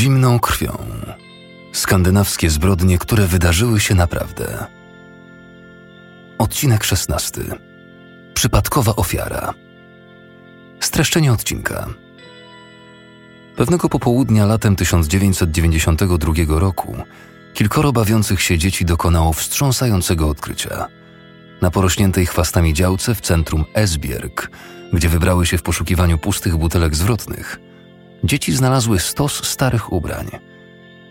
zimną krwią. Skandynawskie zbrodnie, które wydarzyły się naprawdę. Odcinek 16. Przypadkowa ofiara. Streszczenie odcinka. Pewnego popołudnia latem 1992 roku kilkoro bawiących się dzieci dokonało wstrząsającego odkrycia. Na porośniętej chwastami działce w centrum Esbjerg, gdzie wybrały się w poszukiwaniu pustych butelek zwrotnych, dzieci znalazły stos starych ubrań.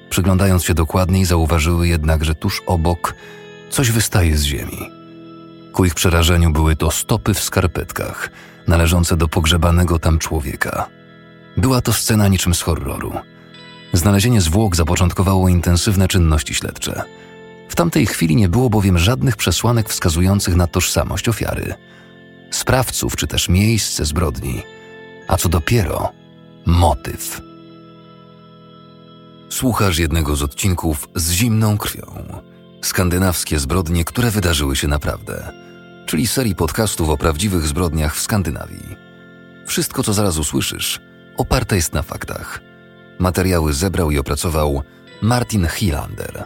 Przyglądając się dokładniej, zauważyły jednak, że tuż obok coś wystaje z ziemi. Ku ich przerażeniu były to stopy w skarpetkach, należące do pogrzebanego tam człowieka. Była to scena niczym z horroru. Znalezienie zwłok zapoczątkowało intensywne czynności śledcze. W tamtej chwili nie było bowiem żadnych przesłanek wskazujących na tożsamość ofiary, sprawców czy też miejsce zbrodni, a co dopiero motyw. Słuchasz jednego z odcinków z zimną krwią. Skandynawskie zbrodnie, które wydarzyły się naprawdę, czyli serii podcastów o prawdziwych zbrodniach w Skandynawii. Wszystko, co zaraz usłyszysz, oparte jest na faktach. Materiały zebrał i opracował Martin Hilander.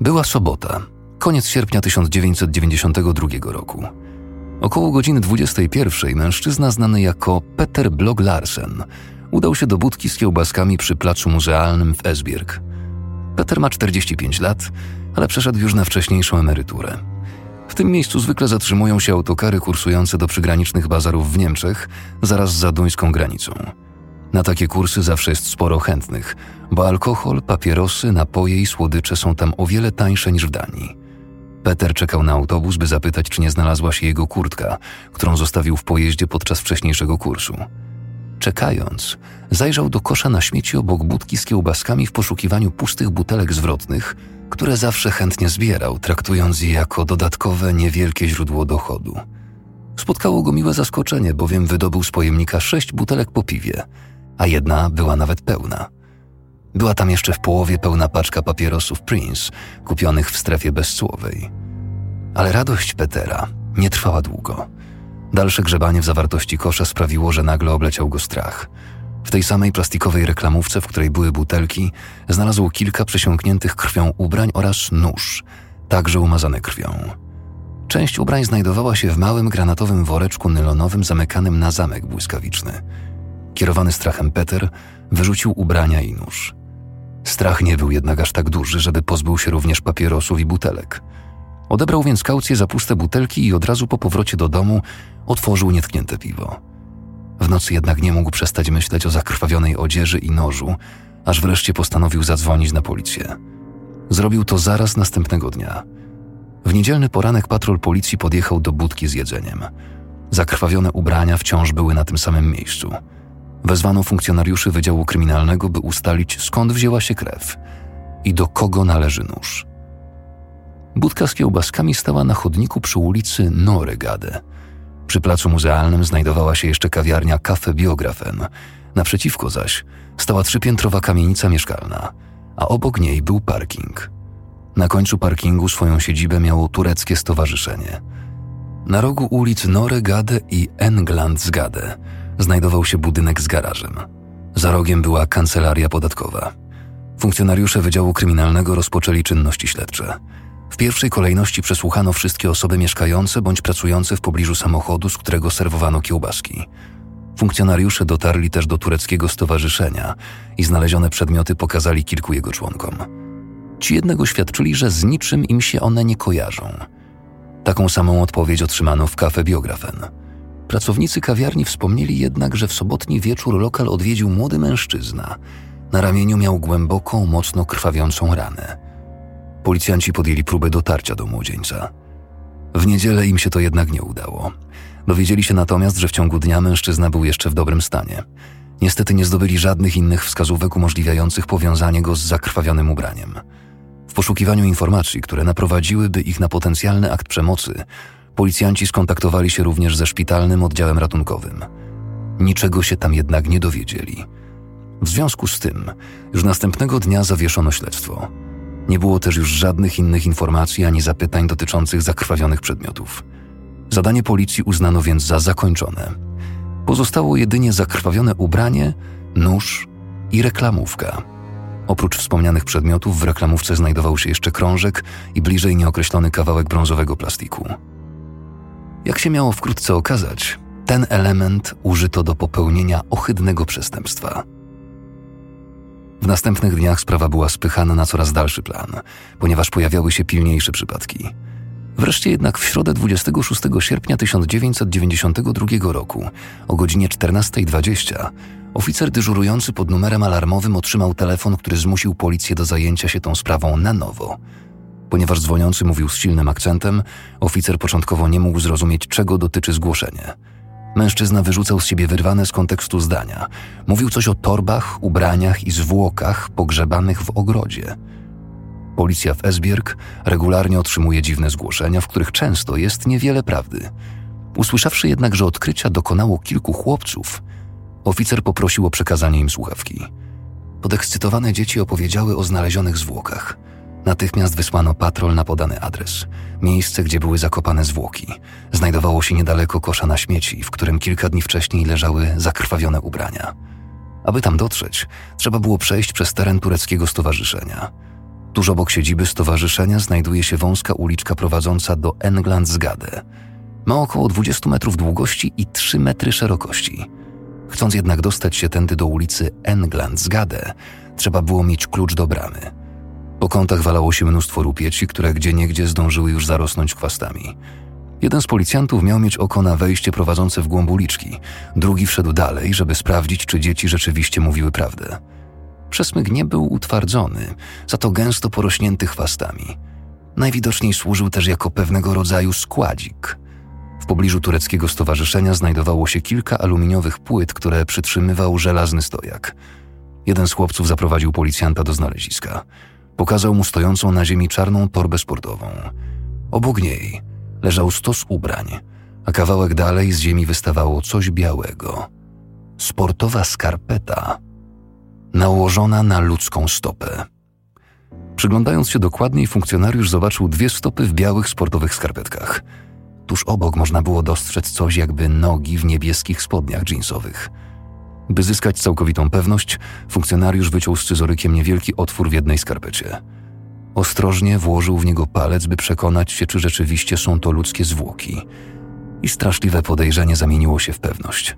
Była sobota, koniec sierpnia 1992 roku. Około godziny 21 mężczyzna znany jako Peter Blog Larsen udał się do budki z kiełbaskami przy placu muzealnym w Esbjerg. Peter ma 45 lat, ale przeszedł już na wcześniejszą emeryturę. W tym miejscu zwykle zatrzymują się autokary kursujące do przygranicznych bazarów w Niemczech, zaraz za duńską granicą. Na takie kursy zawsze jest sporo chętnych, bo alkohol, papierosy, napoje i słodycze są tam o wiele tańsze niż w Danii. Peter czekał na autobus, by zapytać, czy nie znalazła się jego kurtka, którą zostawił w pojeździe podczas wcześniejszego kursu. Czekając, zajrzał do kosza na śmieci obok budki z kiełbaskami w poszukiwaniu pustych butelek zwrotnych, które zawsze chętnie zbierał, traktując je jako dodatkowe, niewielkie źródło dochodu. Spotkało go miłe zaskoczenie, bowiem wydobył z pojemnika sześć butelek po piwie, a jedna była nawet pełna. Była tam jeszcze w połowie pełna paczka papierosów Prince, kupionych w strefie bezsłowej. Ale radość Petera nie trwała długo. Dalsze grzebanie w zawartości kosza sprawiło, że nagle obleciał go strach. W tej samej plastikowej reklamówce, w której były butelki, znalazł kilka przesiąkniętych krwią ubrań oraz nóż, także umazany krwią. Część ubrań znajdowała się w małym granatowym woreczku nylonowym zamykanym na zamek błyskawiczny. Kierowany strachem Peter wyrzucił ubrania i nóż. Strach nie był jednak aż tak duży, żeby pozbył się również papierosów i butelek. Odebrał więc kaucję za puste butelki i od razu po powrocie do domu otworzył nietknięte piwo. W nocy jednak nie mógł przestać myśleć o zakrwawionej odzieży i nożu, aż wreszcie postanowił zadzwonić na policję. Zrobił to zaraz następnego dnia. W niedzielny poranek patrol policji podjechał do budki z jedzeniem. Zakrwawione ubrania wciąż były na tym samym miejscu. Wezwano funkcjonariuszy Wydziału Kryminalnego, by ustalić skąd wzięła się krew i do kogo należy nóż. Budka z kiełbaskami stała na chodniku przy ulicy Noregade. Przy placu muzealnym znajdowała się jeszcze kawiarnia Cafe Biografen. Naprzeciwko zaś stała trzypiętrowa kamienica mieszkalna, a obok niej był parking. Na końcu parkingu swoją siedzibę miało tureckie stowarzyszenie. Na rogu ulic Noregade i Englandsgade znajdował się budynek z garażem. Za rogiem była kancelaria podatkowa. Funkcjonariusze Wydziału Kryminalnego rozpoczęli czynności śledcze. W pierwszej kolejności przesłuchano wszystkie osoby mieszkające bądź pracujące w pobliżu samochodu, z którego serwowano kiełbaski. Funkcjonariusze dotarli też do tureckiego stowarzyszenia i znalezione przedmioty pokazali kilku jego członkom. Ci jednego świadczyli, że z niczym im się one nie kojarzą. Taką samą odpowiedź otrzymano w kafe Biografen. Pracownicy kawiarni wspomnieli jednak, że w sobotni wieczór lokal odwiedził młody mężczyzna. Na ramieniu miał głęboką, mocno krwawiącą ranę. Policjanci podjęli próbę dotarcia do młodzieńca. W niedzielę im się to jednak nie udało. Dowiedzieli się natomiast, że w ciągu dnia mężczyzna był jeszcze w dobrym stanie. Niestety nie zdobyli żadnych innych wskazówek umożliwiających powiązanie go z zakrwawionym ubraniem. W poszukiwaniu informacji, które naprowadziłyby ich na potencjalny akt przemocy, policjanci skontaktowali się również ze szpitalnym oddziałem ratunkowym. Niczego się tam jednak nie dowiedzieli. W związku z tym, już następnego dnia zawieszono śledztwo. Nie było też już żadnych innych informacji ani zapytań dotyczących zakrwawionych przedmiotów. Zadanie policji uznano więc za zakończone. Pozostało jedynie zakrwawione ubranie, nóż i reklamówka. Oprócz wspomnianych przedmiotów w reklamówce znajdował się jeszcze krążek i bliżej nieokreślony kawałek brązowego plastiku. Jak się miało wkrótce okazać, ten element użyto do popełnienia ohydnego przestępstwa. W następnych dniach sprawa była spychana na coraz dalszy plan, ponieważ pojawiały się pilniejsze przypadki. Wreszcie jednak w środę 26 sierpnia 1992 roku o godzinie 14.20 oficer dyżurujący pod numerem alarmowym otrzymał telefon, który zmusił policję do zajęcia się tą sprawą na nowo. Ponieważ dzwoniący mówił z silnym akcentem, oficer początkowo nie mógł zrozumieć, czego dotyczy zgłoszenie. Mężczyzna wyrzucał z siebie wyrwane z kontekstu zdania. Mówił coś o torbach, ubraniach i zwłokach pogrzebanych w ogrodzie. Policja w Esbjerg regularnie otrzymuje dziwne zgłoszenia, w których często jest niewiele prawdy. Usłyszawszy jednak, że odkrycia dokonało kilku chłopców, oficer poprosił o przekazanie im słuchawki. Podekscytowane dzieci opowiedziały o znalezionych zwłokach – Natychmiast wysłano patrol na podany adres. Miejsce, gdzie były zakopane zwłoki, znajdowało się niedaleko kosza na śmieci, w którym kilka dni wcześniej leżały zakrwawione ubrania. Aby tam dotrzeć, trzeba było przejść przez teren tureckiego stowarzyszenia. Tuż obok siedziby stowarzyszenia znajduje się wąska uliczka prowadząca do Englandsgade. Ma około 20 metrów długości i 3 metry szerokości. Chcąc jednak dostać się tędy do ulicy Englandsgade, trzeba było mieć klucz do bramy – po kątach walało się mnóstwo rupieci, które gdzieniegdzie zdążyły już zarosnąć chwastami. Jeden z policjantów miał mieć oko na wejście prowadzące w głąb uliczki, drugi wszedł dalej, żeby sprawdzić, czy dzieci rzeczywiście mówiły prawdę. Przesmyk nie był utwardzony, za to gęsto porośnięty chwastami. Najwidoczniej służył też jako pewnego rodzaju składzik. W pobliżu tureckiego stowarzyszenia znajdowało się kilka aluminiowych płyt, które przytrzymywał żelazny stojak. Jeden z chłopców zaprowadził policjanta do znaleziska – Pokazał mu stojącą na ziemi czarną torbę sportową. Obok niej leżał stos ubrań, a kawałek dalej z ziemi wystawało coś białego. Sportowa skarpeta, nałożona na ludzką stopę. Przyglądając się dokładniej, funkcjonariusz zobaczył dwie stopy w białych sportowych skarpetkach. Tuż obok można było dostrzec coś jakby nogi w niebieskich spodniach jeansowych – by zyskać całkowitą pewność, funkcjonariusz wyciął scyzorykiem niewielki otwór w jednej skarpecie. Ostrożnie włożył w niego palec, by przekonać się, czy rzeczywiście są to ludzkie zwłoki. I straszliwe podejrzenie zamieniło się w pewność.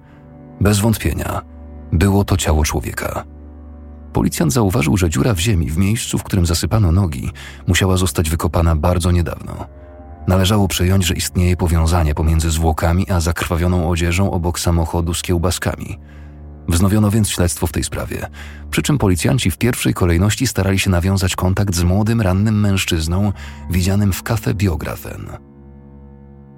Bez wątpienia, było to ciało człowieka. Policjant zauważył, że dziura w ziemi, w miejscu, w którym zasypano nogi, musiała zostać wykopana bardzo niedawno. Należało przejąć, że istnieje powiązanie pomiędzy zwłokami a zakrwawioną odzieżą obok samochodu z kiełbaskami – Wznowiono więc śledztwo w tej sprawie, przy czym policjanci w pierwszej kolejności starali się nawiązać kontakt z młodym, rannym mężczyzną widzianym w kafe Biografen.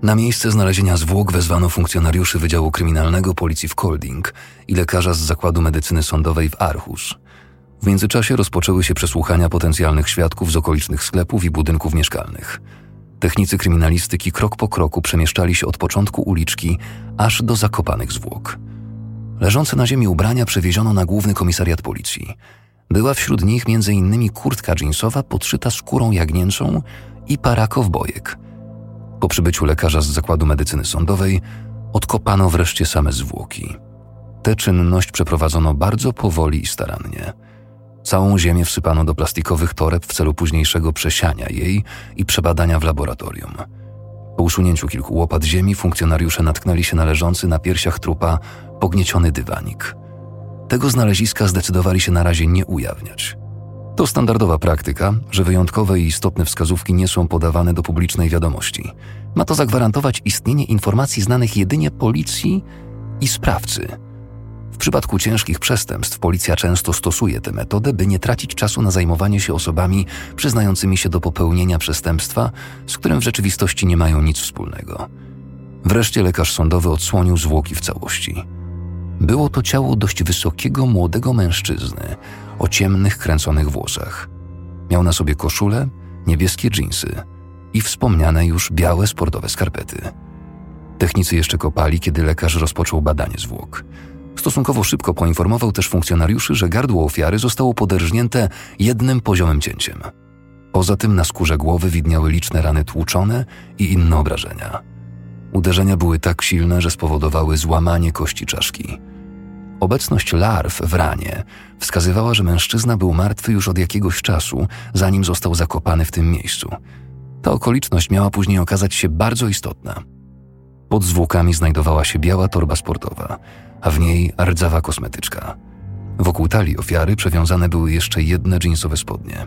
Na miejsce znalezienia zwłok wezwano funkcjonariuszy Wydziału Kryminalnego Policji w Kolding i lekarza z Zakładu Medycyny Sądowej w Arhus. W międzyczasie rozpoczęły się przesłuchania potencjalnych świadków z okolicznych sklepów i budynków mieszkalnych. Technicy kryminalistyki krok po kroku przemieszczali się od początku uliczki aż do zakopanych zwłok. Leżące na ziemi ubrania przewieziono na główny komisariat policji. Była wśród nich m.in. kurtka jeansowa podszyta skórą jagnięcą i para kowbojek. Po przybyciu lekarza z zakładu medycyny sądowej odkopano wreszcie same zwłoki. Tę czynność przeprowadzono bardzo powoli i starannie. Całą ziemię wsypano do plastikowych toreb w celu późniejszego przesiania jej i przebadania w laboratorium. Po usunięciu kilku łopat ziemi funkcjonariusze natknęli się na leżący na piersiach trupa pognieciony dywanik. Tego znaleziska zdecydowali się na razie nie ujawniać. To standardowa praktyka, że wyjątkowe i istotne wskazówki nie są podawane do publicznej wiadomości. Ma to zagwarantować istnienie informacji znanych jedynie policji i sprawcy. W przypadku ciężkich przestępstw policja często stosuje tę metodę, by nie tracić czasu na zajmowanie się osobami przyznającymi się do popełnienia przestępstwa, z którym w rzeczywistości nie mają nic wspólnego. Wreszcie lekarz sądowy odsłonił zwłoki w całości. Było to ciało dość wysokiego, młodego mężczyzny o ciemnych, kręconych włosach. Miał na sobie koszulę, niebieskie dżinsy i wspomniane już białe sportowe skarpety. Technicy jeszcze kopali, kiedy lekarz rozpoczął badanie zwłok. Stosunkowo szybko poinformował też funkcjonariuszy, że gardło ofiary zostało poderżnięte jednym poziomem cięciem. Poza tym na skórze głowy widniały liczne rany tłuczone i inne obrażenia. Uderzenia były tak silne, że spowodowały złamanie kości czaszki. Obecność larw w ranie wskazywała, że mężczyzna był martwy już od jakiegoś czasu, zanim został zakopany w tym miejscu. Ta okoliczność miała później okazać się bardzo istotna. Pod zwłokami znajdowała się biała torba sportowa, a w niej rdzawa kosmetyczka. Wokół talii ofiary przewiązane były jeszcze jedne dżinsowe spodnie.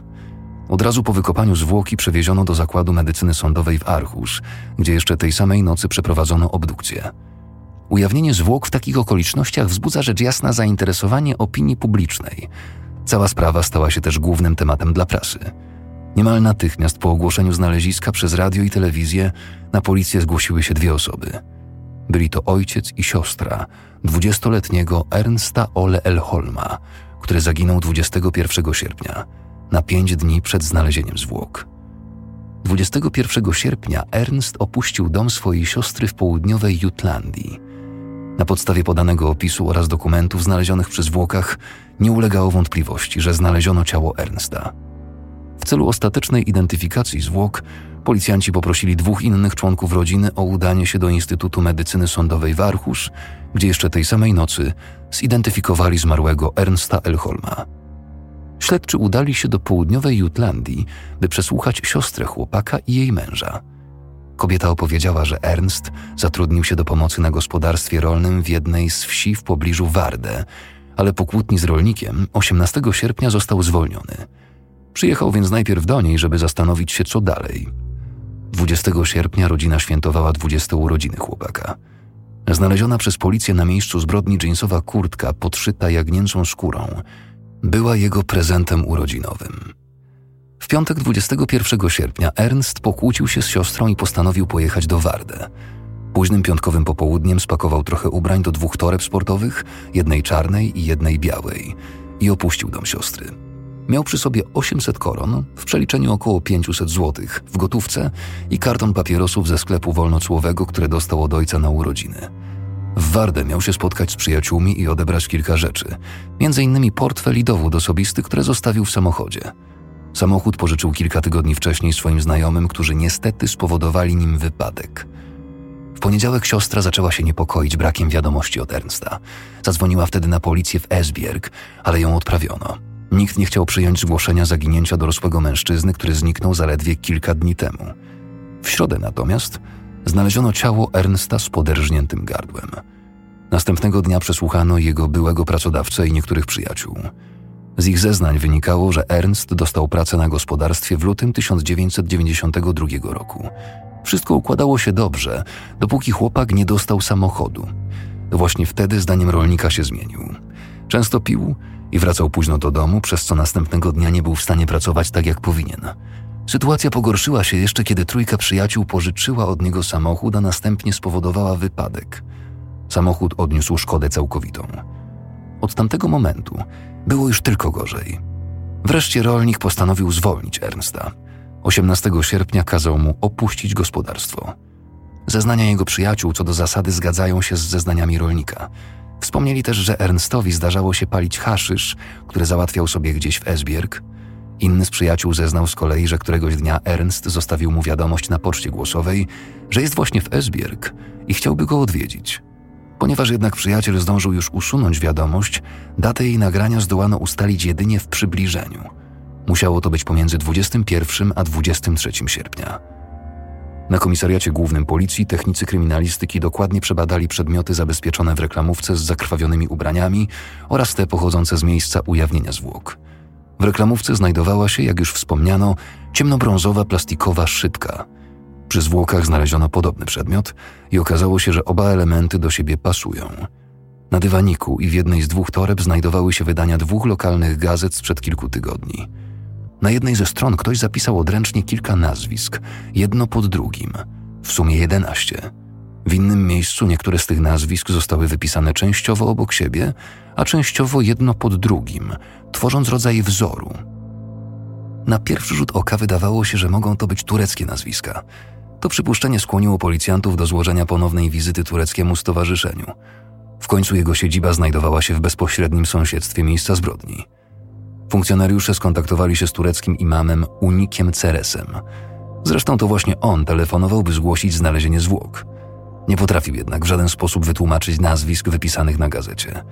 Od razu po wykopaniu zwłoki przewieziono do zakładu medycyny sądowej w Archus, gdzie jeszcze tej samej nocy przeprowadzono obdukcję. Ujawnienie zwłok w takich okolicznościach wzbudza rzecz jasna zainteresowanie opinii publicznej. Cała sprawa stała się też głównym tematem dla prasy. Niemal natychmiast po ogłoszeniu znaleziska przez radio i telewizję na policję zgłosiły się dwie osoby. Byli to ojciec i siostra dwudziestoletniego Ernsta Ole Elholma, który zaginął 21 sierpnia, na pięć dni przed znalezieniem zwłok. 21 sierpnia Ernst opuścił dom swojej siostry w południowej Jutlandii. Na podstawie podanego opisu oraz dokumentów znalezionych przy zwłokach nie ulegało wątpliwości, że znaleziono ciało Ernsta. Celu ostatecznej identyfikacji zwłok policjanci poprosili dwóch innych członków rodziny o udanie się do Instytutu Medycyny Sądowej w Archusz, gdzie jeszcze tej samej nocy zidentyfikowali zmarłego Ernsta Elholma. Śledczy udali się do południowej Jutlandii, by przesłuchać siostrę chłopaka i jej męża. Kobieta opowiedziała, że Ernst zatrudnił się do pomocy na gospodarstwie rolnym w jednej z wsi w pobliżu Warde, ale po kłótni z rolnikiem 18 sierpnia został zwolniony. Przyjechał więc najpierw do niej, żeby zastanowić się, co dalej. 20 sierpnia rodzina świętowała 20 urodziny chłopaka. Znaleziona przez policję na miejscu zbrodni jeansowa kurtka podszyta jagnięcą skórą była jego prezentem urodzinowym. W piątek 21 sierpnia Ernst pokłócił się z siostrą i postanowił pojechać do Wardę. Późnym piątkowym popołudniem spakował trochę ubrań do dwóch toreb sportowych, jednej czarnej i jednej białej, i opuścił dom siostry. Miał przy sobie 800 koron, w przeliczeniu około 500 złotych, w gotówce i karton papierosów ze sklepu wolnocłowego, które dostał od ojca na urodziny. W Wardę miał się spotkać z przyjaciółmi i odebrać kilka rzeczy, innymi portfel i dowód osobisty, które zostawił w samochodzie. Samochód pożyczył kilka tygodni wcześniej swoim znajomym, którzy niestety spowodowali nim wypadek. W poniedziałek siostra zaczęła się niepokoić brakiem wiadomości od Ernsta. Zadzwoniła wtedy na policję w Esbjerg, ale ją odprawiono. Nikt nie chciał przyjąć zgłoszenia zaginięcia dorosłego mężczyzny, który zniknął zaledwie kilka dni temu. W środę natomiast znaleziono ciało Ernsta z poderżniętym gardłem. Następnego dnia przesłuchano jego byłego pracodawcę i niektórych przyjaciół. Z ich zeznań wynikało, że Ernst dostał pracę na gospodarstwie w lutym 1992 roku. Wszystko układało się dobrze, dopóki chłopak nie dostał samochodu. Właśnie wtedy zdaniem rolnika się zmienił. Często pił i wracał późno do domu, przez co następnego dnia nie był w stanie pracować tak jak powinien. Sytuacja pogorszyła się jeszcze, kiedy trójka przyjaciół pożyczyła od niego samochód, a następnie spowodowała wypadek. Samochód odniósł szkodę całkowitą. Od tamtego momentu było już tylko gorzej. Wreszcie rolnik postanowił zwolnić Ernsta. 18 sierpnia kazał mu opuścić gospodarstwo. Zeznania jego przyjaciół co do zasady zgadzają się z zeznaniami rolnika. Wspomnieli też, że Ernstowi zdarzało się palić haszysz, który załatwiał sobie gdzieś w Esbjerg. Inny z przyjaciół zeznał z kolei, że któregoś dnia Ernst zostawił mu wiadomość na poczcie głosowej, że jest właśnie w Esbjerg i chciałby go odwiedzić. Ponieważ jednak przyjaciel zdążył już usunąć wiadomość, datę jej nagrania zdołano ustalić jedynie w przybliżeniu. Musiało to być pomiędzy 21 a 23 sierpnia. Na komisariacie głównym policji technicy kryminalistyki dokładnie przebadali przedmioty zabezpieczone w reklamówce z zakrwawionymi ubraniami oraz te pochodzące z miejsca ujawnienia zwłok. W reklamówce znajdowała się, jak już wspomniano, ciemnobrązowa plastikowa szybka. Przy zwłokach znaleziono podobny przedmiot i okazało się, że oba elementy do siebie pasują. Na dywaniku i w jednej z dwóch toreb znajdowały się wydania dwóch lokalnych gazet sprzed kilku tygodni. Na jednej ze stron ktoś zapisał odręcznie kilka nazwisk, jedno pod drugim, w sumie jedenaście. W innym miejscu niektóre z tych nazwisk zostały wypisane częściowo obok siebie, a częściowo jedno pod drugim, tworząc rodzaj wzoru. Na pierwszy rzut oka wydawało się, że mogą to być tureckie nazwiska. To przypuszczenie skłoniło policjantów do złożenia ponownej wizyty tureckiemu stowarzyszeniu. W końcu jego siedziba znajdowała się w bezpośrednim sąsiedztwie miejsca zbrodni. Funkcjonariusze skontaktowali się z tureckim imamem Unikiem Ceresem. Zresztą to właśnie on telefonował, by zgłosić znalezienie zwłok. Nie potrafił jednak w żaden sposób wytłumaczyć nazwisk wypisanych na gazecie.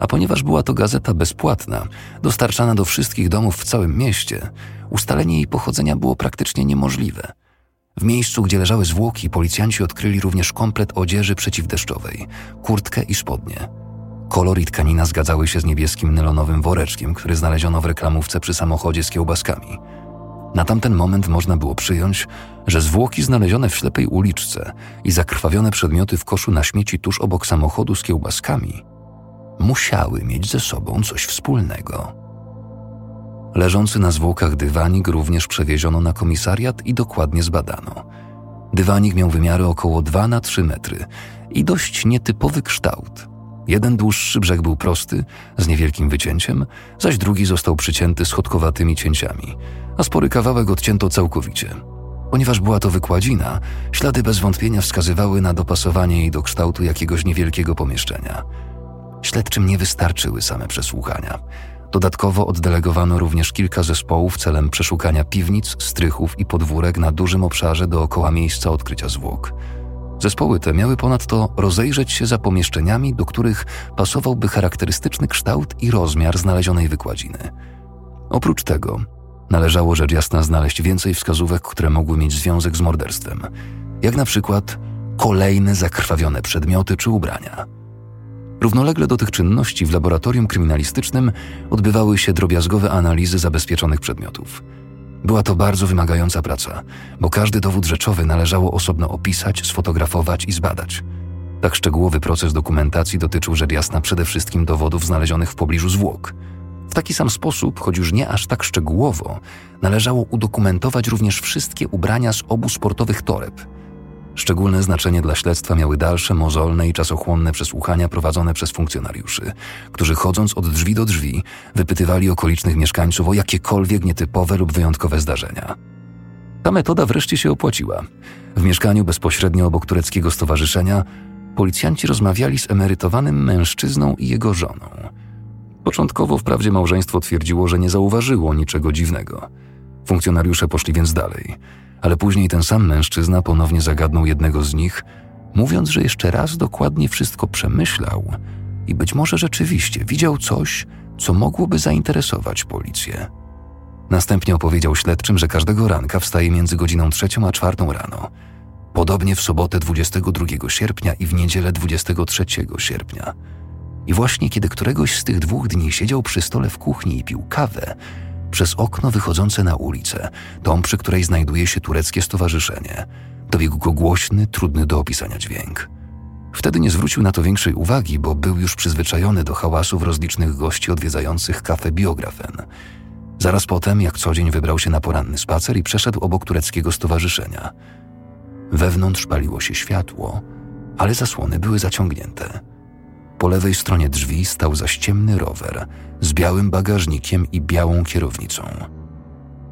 A ponieważ była to gazeta bezpłatna, dostarczana do wszystkich domów w całym mieście, ustalenie jej pochodzenia było praktycznie niemożliwe. W miejscu, gdzie leżały zwłoki, policjanci odkryli również komplet odzieży przeciwdeszczowej, kurtkę i spodnie. Kolor i tkanina zgadzały się z niebieskim nylonowym woreczkiem, który znaleziono w reklamówce przy samochodzie z kiełbaskami. Na tamten moment można było przyjąć, że zwłoki znalezione w ślepej uliczce i zakrwawione przedmioty w koszu na śmieci tuż obok samochodu z kiełbaskami musiały mieć ze sobą coś wspólnego. Leżący na zwłokach dywanik również przewieziono na komisariat i dokładnie zbadano. Dywanik miał wymiary około 2 na 3 metry i dość nietypowy kształt. Jeden dłuższy brzeg był prosty, z niewielkim wycięciem, zaś drugi został przycięty schodkowatymi cięciami, a spory kawałek odcięto całkowicie. Ponieważ była to wykładzina, ślady bez wątpienia wskazywały na dopasowanie jej do kształtu jakiegoś niewielkiego pomieszczenia. Śledczym nie wystarczyły same przesłuchania. Dodatkowo oddelegowano również kilka zespołów celem przeszukania piwnic, strychów i podwórek na dużym obszarze dookoła miejsca odkrycia zwłok. Zespoły te miały ponadto rozejrzeć się za pomieszczeniami, do których pasowałby charakterystyczny kształt i rozmiar znalezionej wykładziny. Oprócz tego należało rzecz jasna znaleźć więcej wskazówek, które mogły mieć związek z morderstwem, jak na przykład kolejne zakrwawione przedmioty czy ubrania. Równolegle do tych czynności w laboratorium kryminalistycznym odbywały się drobiazgowe analizy zabezpieczonych przedmiotów. Była to bardzo wymagająca praca, bo każdy dowód rzeczowy należało osobno opisać, sfotografować i zbadać. Tak szczegółowy proces dokumentacji dotyczył rzecz jasna przede wszystkim dowodów znalezionych w pobliżu zwłok. W taki sam sposób, choć już nie aż tak szczegółowo, należało udokumentować również wszystkie ubrania z obu sportowych toreb – Szczególne znaczenie dla śledztwa miały dalsze, mozolne i czasochłonne przesłuchania prowadzone przez funkcjonariuszy, którzy chodząc od drzwi do drzwi wypytywali okolicznych mieszkańców o jakiekolwiek nietypowe lub wyjątkowe zdarzenia. Ta metoda wreszcie się opłaciła. W mieszkaniu bezpośrednio obok tureckiego stowarzyszenia policjanci rozmawiali z emerytowanym mężczyzną i jego żoną. Początkowo wprawdzie małżeństwo twierdziło, że nie zauważyło niczego dziwnego. Funkcjonariusze poszli więc dalej – ale później ten sam mężczyzna ponownie zagadnął jednego z nich, mówiąc, że jeszcze raz dokładnie wszystko przemyślał i być może rzeczywiście widział coś, co mogłoby zainteresować policję. Następnie opowiedział śledczym, że każdego ranka wstaje między godziną trzecią a czwartą rano. Podobnie w sobotę 22 sierpnia i w niedzielę 23 sierpnia. I właśnie kiedy któregoś z tych dwóch dni siedział przy stole w kuchni i pił kawę, przez okno wychodzące na ulicę, tą, przy której znajduje się tureckie stowarzyszenie. Dobiegł go głośny, trudny do opisania dźwięk. Wtedy nie zwrócił na to większej uwagi, bo był już przyzwyczajony do hałasów rozlicznych gości odwiedzających kafę Biografen. Zaraz potem, jak co dzień, wybrał się na poranny spacer i przeszedł obok tureckiego stowarzyszenia. Wewnątrz paliło się światło, ale zasłony były zaciągnięte. Po lewej stronie drzwi stał zaś ciemny rower z białym bagażnikiem i białą kierownicą.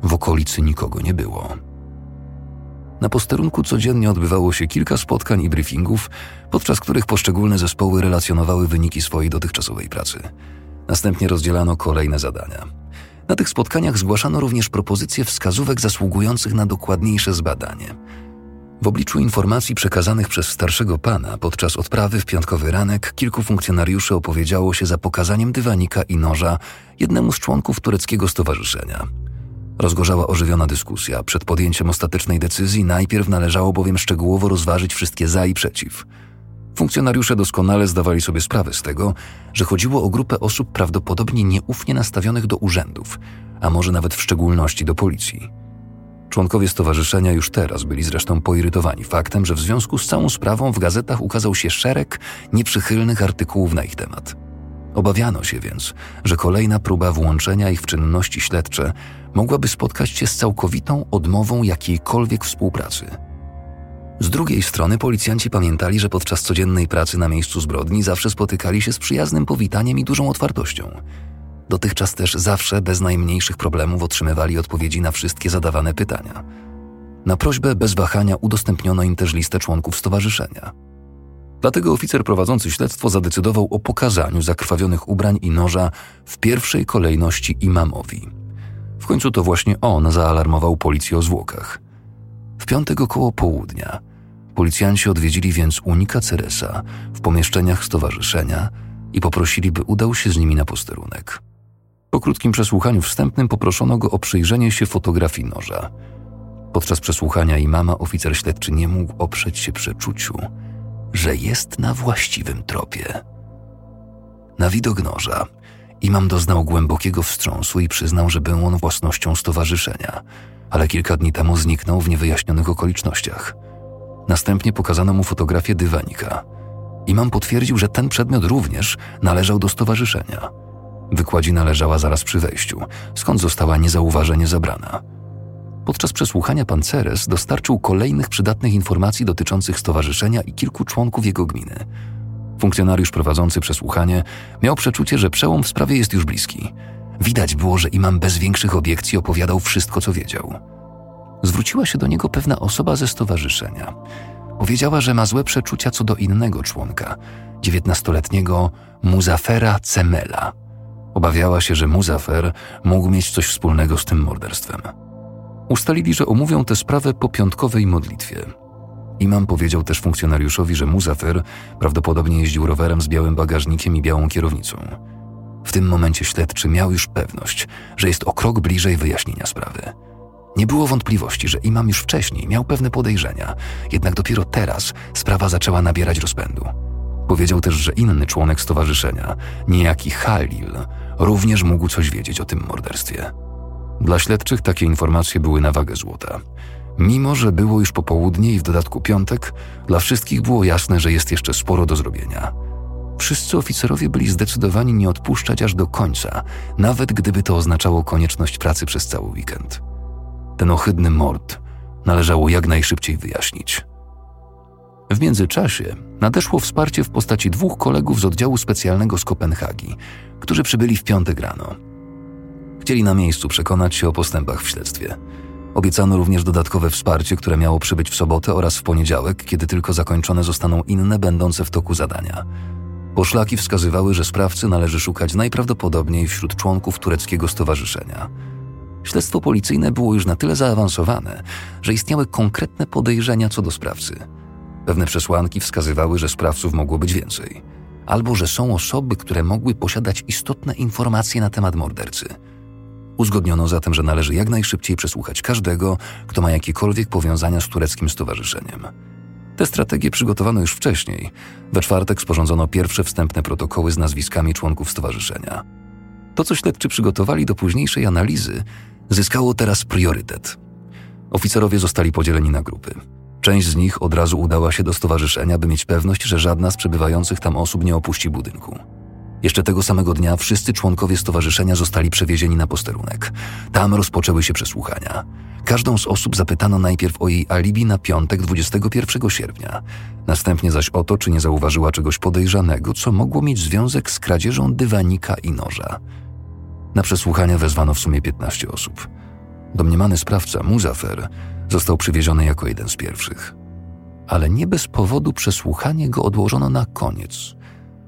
W okolicy nikogo nie było. Na posterunku codziennie odbywało się kilka spotkań i briefingów, podczas których poszczególne zespoły relacjonowały wyniki swojej dotychczasowej pracy. Następnie rozdzielano kolejne zadania. Na tych spotkaniach zgłaszano również propozycje wskazówek zasługujących na dokładniejsze zbadanie – w obliczu informacji przekazanych przez starszego pana podczas odprawy w piątkowy ranek kilku funkcjonariuszy opowiedziało się za pokazaniem dywanika i noża jednemu z członków tureckiego stowarzyszenia. Rozgorzała ożywiona dyskusja. Przed podjęciem ostatecznej decyzji najpierw należało bowiem szczegółowo rozważyć wszystkie za i przeciw. Funkcjonariusze doskonale zdawali sobie sprawę z tego, że chodziło o grupę osób prawdopodobnie nieufnie nastawionych do urzędów, a może nawet w szczególności do policji. Członkowie stowarzyszenia już teraz byli zresztą poirytowani faktem, że w związku z całą sprawą w gazetach ukazał się szereg nieprzychylnych artykułów na ich temat. Obawiano się więc, że kolejna próba włączenia ich w czynności śledcze mogłaby spotkać się z całkowitą odmową jakiejkolwiek współpracy. Z drugiej strony policjanci pamiętali, że podczas codziennej pracy na miejscu zbrodni zawsze spotykali się z przyjaznym powitaniem i dużą otwartością – Dotychczas też zawsze bez najmniejszych problemów otrzymywali odpowiedzi na wszystkie zadawane pytania. Na prośbę bez wahania udostępniono im też listę członków stowarzyszenia. Dlatego oficer prowadzący śledztwo zadecydował o pokazaniu zakrwawionych ubrań i noża w pierwszej kolejności imamowi. W końcu to właśnie on zaalarmował policję o zwłokach. W piątek około południa Policjanci odwiedzili więc Unika Ceresa w pomieszczeniach stowarzyszenia i poprosili, by udał się z nimi na posterunek. Po krótkim przesłuchaniu wstępnym poproszono go o przyjrzenie się fotografii noża. Podczas przesłuchania imama oficer śledczy nie mógł oprzeć się przeczuciu, że jest na właściwym tropie. Na widok noża imam doznał głębokiego wstrząsu i przyznał, że był on własnością stowarzyszenia, ale kilka dni temu zniknął w niewyjaśnionych okolicznościach. Następnie pokazano mu fotografię dywanika. Imam potwierdził, że ten przedmiot również należał do stowarzyszenia. Wykładzina leżała zaraz przy wejściu, skąd została niezauważenie zabrana. Podczas przesłuchania pan Ceres dostarczył kolejnych przydatnych informacji dotyczących stowarzyszenia i kilku członków jego gminy. Funkcjonariusz prowadzący przesłuchanie miał przeczucie, że przełom w sprawie jest już bliski. Widać było, że imam bez większych obiekcji opowiadał wszystko, co wiedział. Zwróciła się do niego pewna osoba ze stowarzyszenia. Powiedziała, że ma złe przeczucia co do innego członka, dziewiętnastoletniego Muzafera Cemela. Obawiała się, że Muzafer mógł mieć coś wspólnego z tym morderstwem. Ustalili, że omówią tę sprawę po piątkowej modlitwie. Imam powiedział też funkcjonariuszowi, że Muzafer prawdopodobnie jeździł rowerem z białym bagażnikiem i białą kierownicą. W tym momencie śledczy miał już pewność, że jest o krok bliżej wyjaśnienia sprawy. Nie było wątpliwości, że imam już wcześniej miał pewne podejrzenia, jednak dopiero teraz sprawa zaczęła nabierać rozpędu. Powiedział też, że inny członek stowarzyszenia, niejaki Halil, również mógł coś wiedzieć o tym morderstwie. Dla śledczych takie informacje były na wagę złota. Mimo, że było już popołudnie i w dodatku piątek, dla wszystkich było jasne, że jest jeszcze sporo do zrobienia. Wszyscy oficerowie byli zdecydowani nie odpuszczać aż do końca, nawet gdyby to oznaczało konieczność pracy przez cały weekend. Ten ohydny mord należało jak najszybciej wyjaśnić. W międzyczasie nadeszło wsparcie w postaci dwóch kolegów z oddziału specjalnego z Kopenhagi, którzy przybyli w piątek rano. Chcieli na miejscu przekonać się o postępach w śledztwie. Obiecano również dodatkowe wsparcie, które miało przybyć w sobotę oraz w poniedziałek, kiedy tylko zakończone zostaną inne będące w toku zadania. Poszlaki wskazywały, że sprawcy należy szukać najprawdopodobniej wśród członków tureckiego stowarzyszenia. Śledztwo policyjne było już na tyle zaawansowane, że istniały konkretne podejrzenia co do sprawcy. Pewne przesłanki wskazywały, że sprawców mogło być więcej, albo że są osoby, które mogły posiadać istotne informacje na temat mordercy – Uzgodniono zatem, że należy jak najszybciej przesłuchać każdego, kto ma jakiekolwiek powiązania z tureckim stowarzyszeniem. Te strategie przygotowano już wcześniej. We czwartek sporządzono pierwsze wstępne protokoły z nazwiskami członków stowarzyszenia. To, co śledczy przygotowali do późniejszej analizy, zyskało teraz priorytet. Oficerowie zostali podzieleni na grupy. Część z nich od razu udała się do stowarzyszenia, by mieć pewność, że żadna z przebywających tam osób nie opuści budynku. Jeszcze tego samego dnia wszyscy członkowie stowarzyszenia zostali przewiezieni na posterunek. Tam rozpoczęły się przesłuchania. Każdą z osób zapytano najpierw o jej alibi na piątek 21 sierpnia, następnie zaś o to, czy nie zauważyła czegoś podejrzanego, co mogło mieć związek z kradzieżą dywanika i noża. Na przesłuchania wezwano w sumie 15 osób. Domniemany sprawca, Muzafer, został przywieziony jako jeden z pierwszych. Ale nie bez powodu przesłuchanie go odłożono na koniec –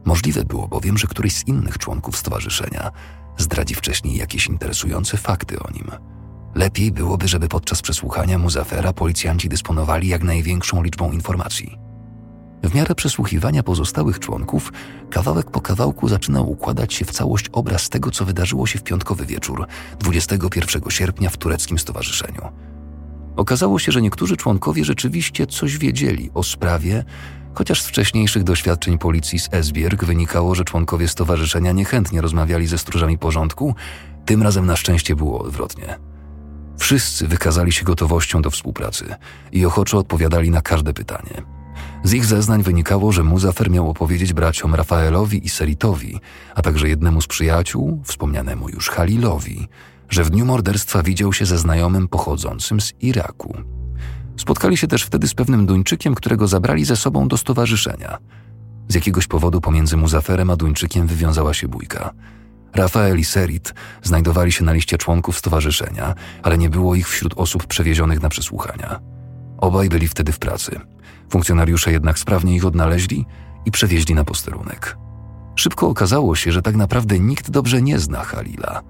Możliwe było bowiem, że któryś z innych członków stowarzyszenia zdradzi wcześniej jakieś interesujące fakty o nim. Lepiej byłoby, żeby podczas przesłuchania Muzafera policjanci dysponowali jak największą liczbą informacji. W miarę przesłuchiwania pozostałych członków, kawałek po kawałku zaczynał układać się w całość obraz tego, co wydarzyło się w piątkowy wieczór 21 sierpnia w tureckim stowarzyszeniu. Okazało się, że niektórzy członkowie rzeczywiście coś wiedzieli o sprawie, chociaż z wcześniejszych doświadczeń policji z Esbjerg wynikało, że członkowie stowarzyszenia niechętnie rozmawiali ze stróżami porządku, tym razem na szczęście było odwrotnie. Wszyscy wykazali się gotowością do współpracy i ochoczo odpowiadali na każde pytanie. Z ich zeznań wynikało, że Muzafer miał opowiedzieć braciom Rafaelowi i Seritowi, a także jednemu z przyjaciół, wspomnianemu już Halilowi, że w dniu morderstwa widział się ze znajomym pochodzącym z Iraku. Spotkali się też wtedy z pewnym Duńczykiem, którego zabrali ze sobą do stowarzyszenia. Z jakiegoś powodu pomiędzy Muzaferem a Duńczykiem wywiązała się bójka. Rafael i Serit znajdowali się na liście członków stowarzyszenia, ale nie było ich wśród osób przewiezionych na przesłuchania. Obaj byli wtedy w pracy. Funkcjonariusze jednak sprawnie ich odnaleźli i przewieźli na posterunek. Szybko okazało się, że tak naprawdę nikt dobrze nie zna Halila –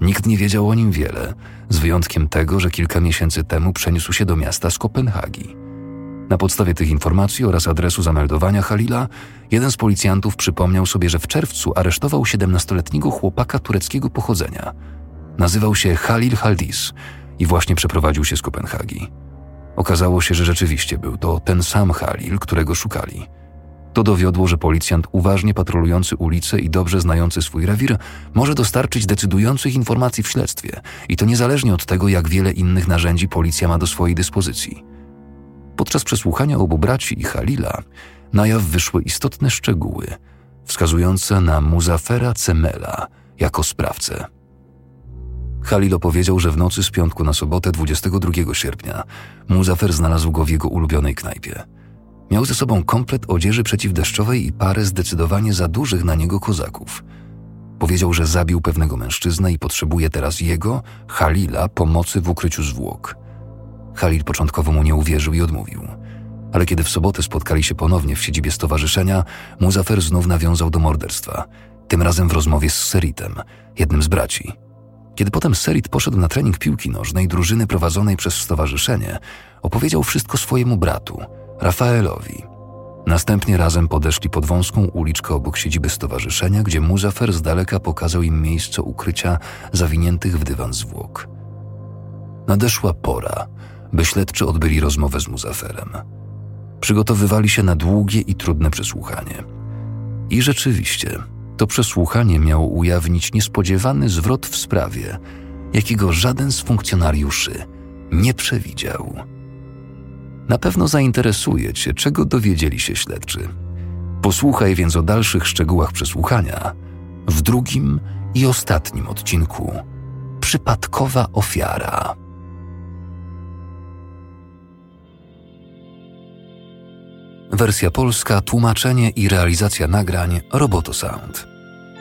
Nikt nie wiedział o nim wiele, z wyjątkiem tego, że kilka miesięcy temu przeniósł się do miasta z Kopenhagi. Na podstawie tych informacji oraz adresu zameldowania Halila, jeden z policjantów przypomniał sobie, że w czerwcu aresztował 17-letniego chłopaka tureckiego pochodzenia. Nazywał się Halil Haldis i właśnie przeprowadził się z Kopenhagi. Okazało się, że rzeczywiście był to ten sam Halil, którego szukali. To dowiodło, że policjant uważnie patrolujący ulice i dobrze znający swój rewir może dostarczyć decydujących informacji w śledztwie i to niezależnie od tego, jak wiele innych narzędzi policja ma do swojej dyspozycji. Podczas przesłuchania obu braci i Halila na jaw wyszły istotne szczegóły wskazujące na Muzafera Cemela jako sprawcę. Halil opowiedział, że w nocy z piątku na sobotę 22 sierpnia Muzafer znalazł go w jego ulubionej knajpie. Miał ze sobą komplet odzieży przeciwdeszczowej i parę zdecydowanie za dużych na niego kozaków. Powiedział, że zabił pewnego mężczyznę i potrzebuje teraz jego, Halila, pomocy w ukryciu zwłok. Halil początkowo mu nie uwierzył i odmówił. Ale kiedy w sobotę spotkali się ponownie w siedzibie stowarzyszenia, Muzafer znów nawiązał do morderstwa, tym razem w rozmowie z Seritem, jednym z braci. Kiedy potem Serit poszedł na trening piłki nożnej drużyny prowadzonej przez stowarzyszenie, opowiedział wszystko swojemu bratu, Rafaelowi. Następnie razem podeszli pod wąską uliczkę obok siedziby stowarzyszenia, gdzie Muzafer z daleka pokazał im miejsce ukrycia zawiniętych w dywan zwłok. Nadeszła pora, by śledczy odbyli rozmowę z Muzaferem. Przygotowywali się na długie i trudne przesłuchanie. I rzeczywiście, to przesłuchanie miało ujawnić niespodziewany zwrot w sprawie, jakiego żaden z funkcjonariuszy nie przewidział. Na pewno zainteresuje Cię, czego dowiedzieli się śledczy. Posłuchaj więc o dalszych szczegółach przesłuchania w drugim i ostatnim odcinku Przypadkowa ofiara. Wersja polska, tłumaczenie i realizacja nagrań Roboto Sound.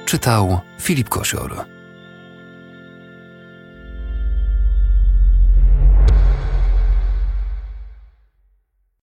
Czytał Filip Kosior.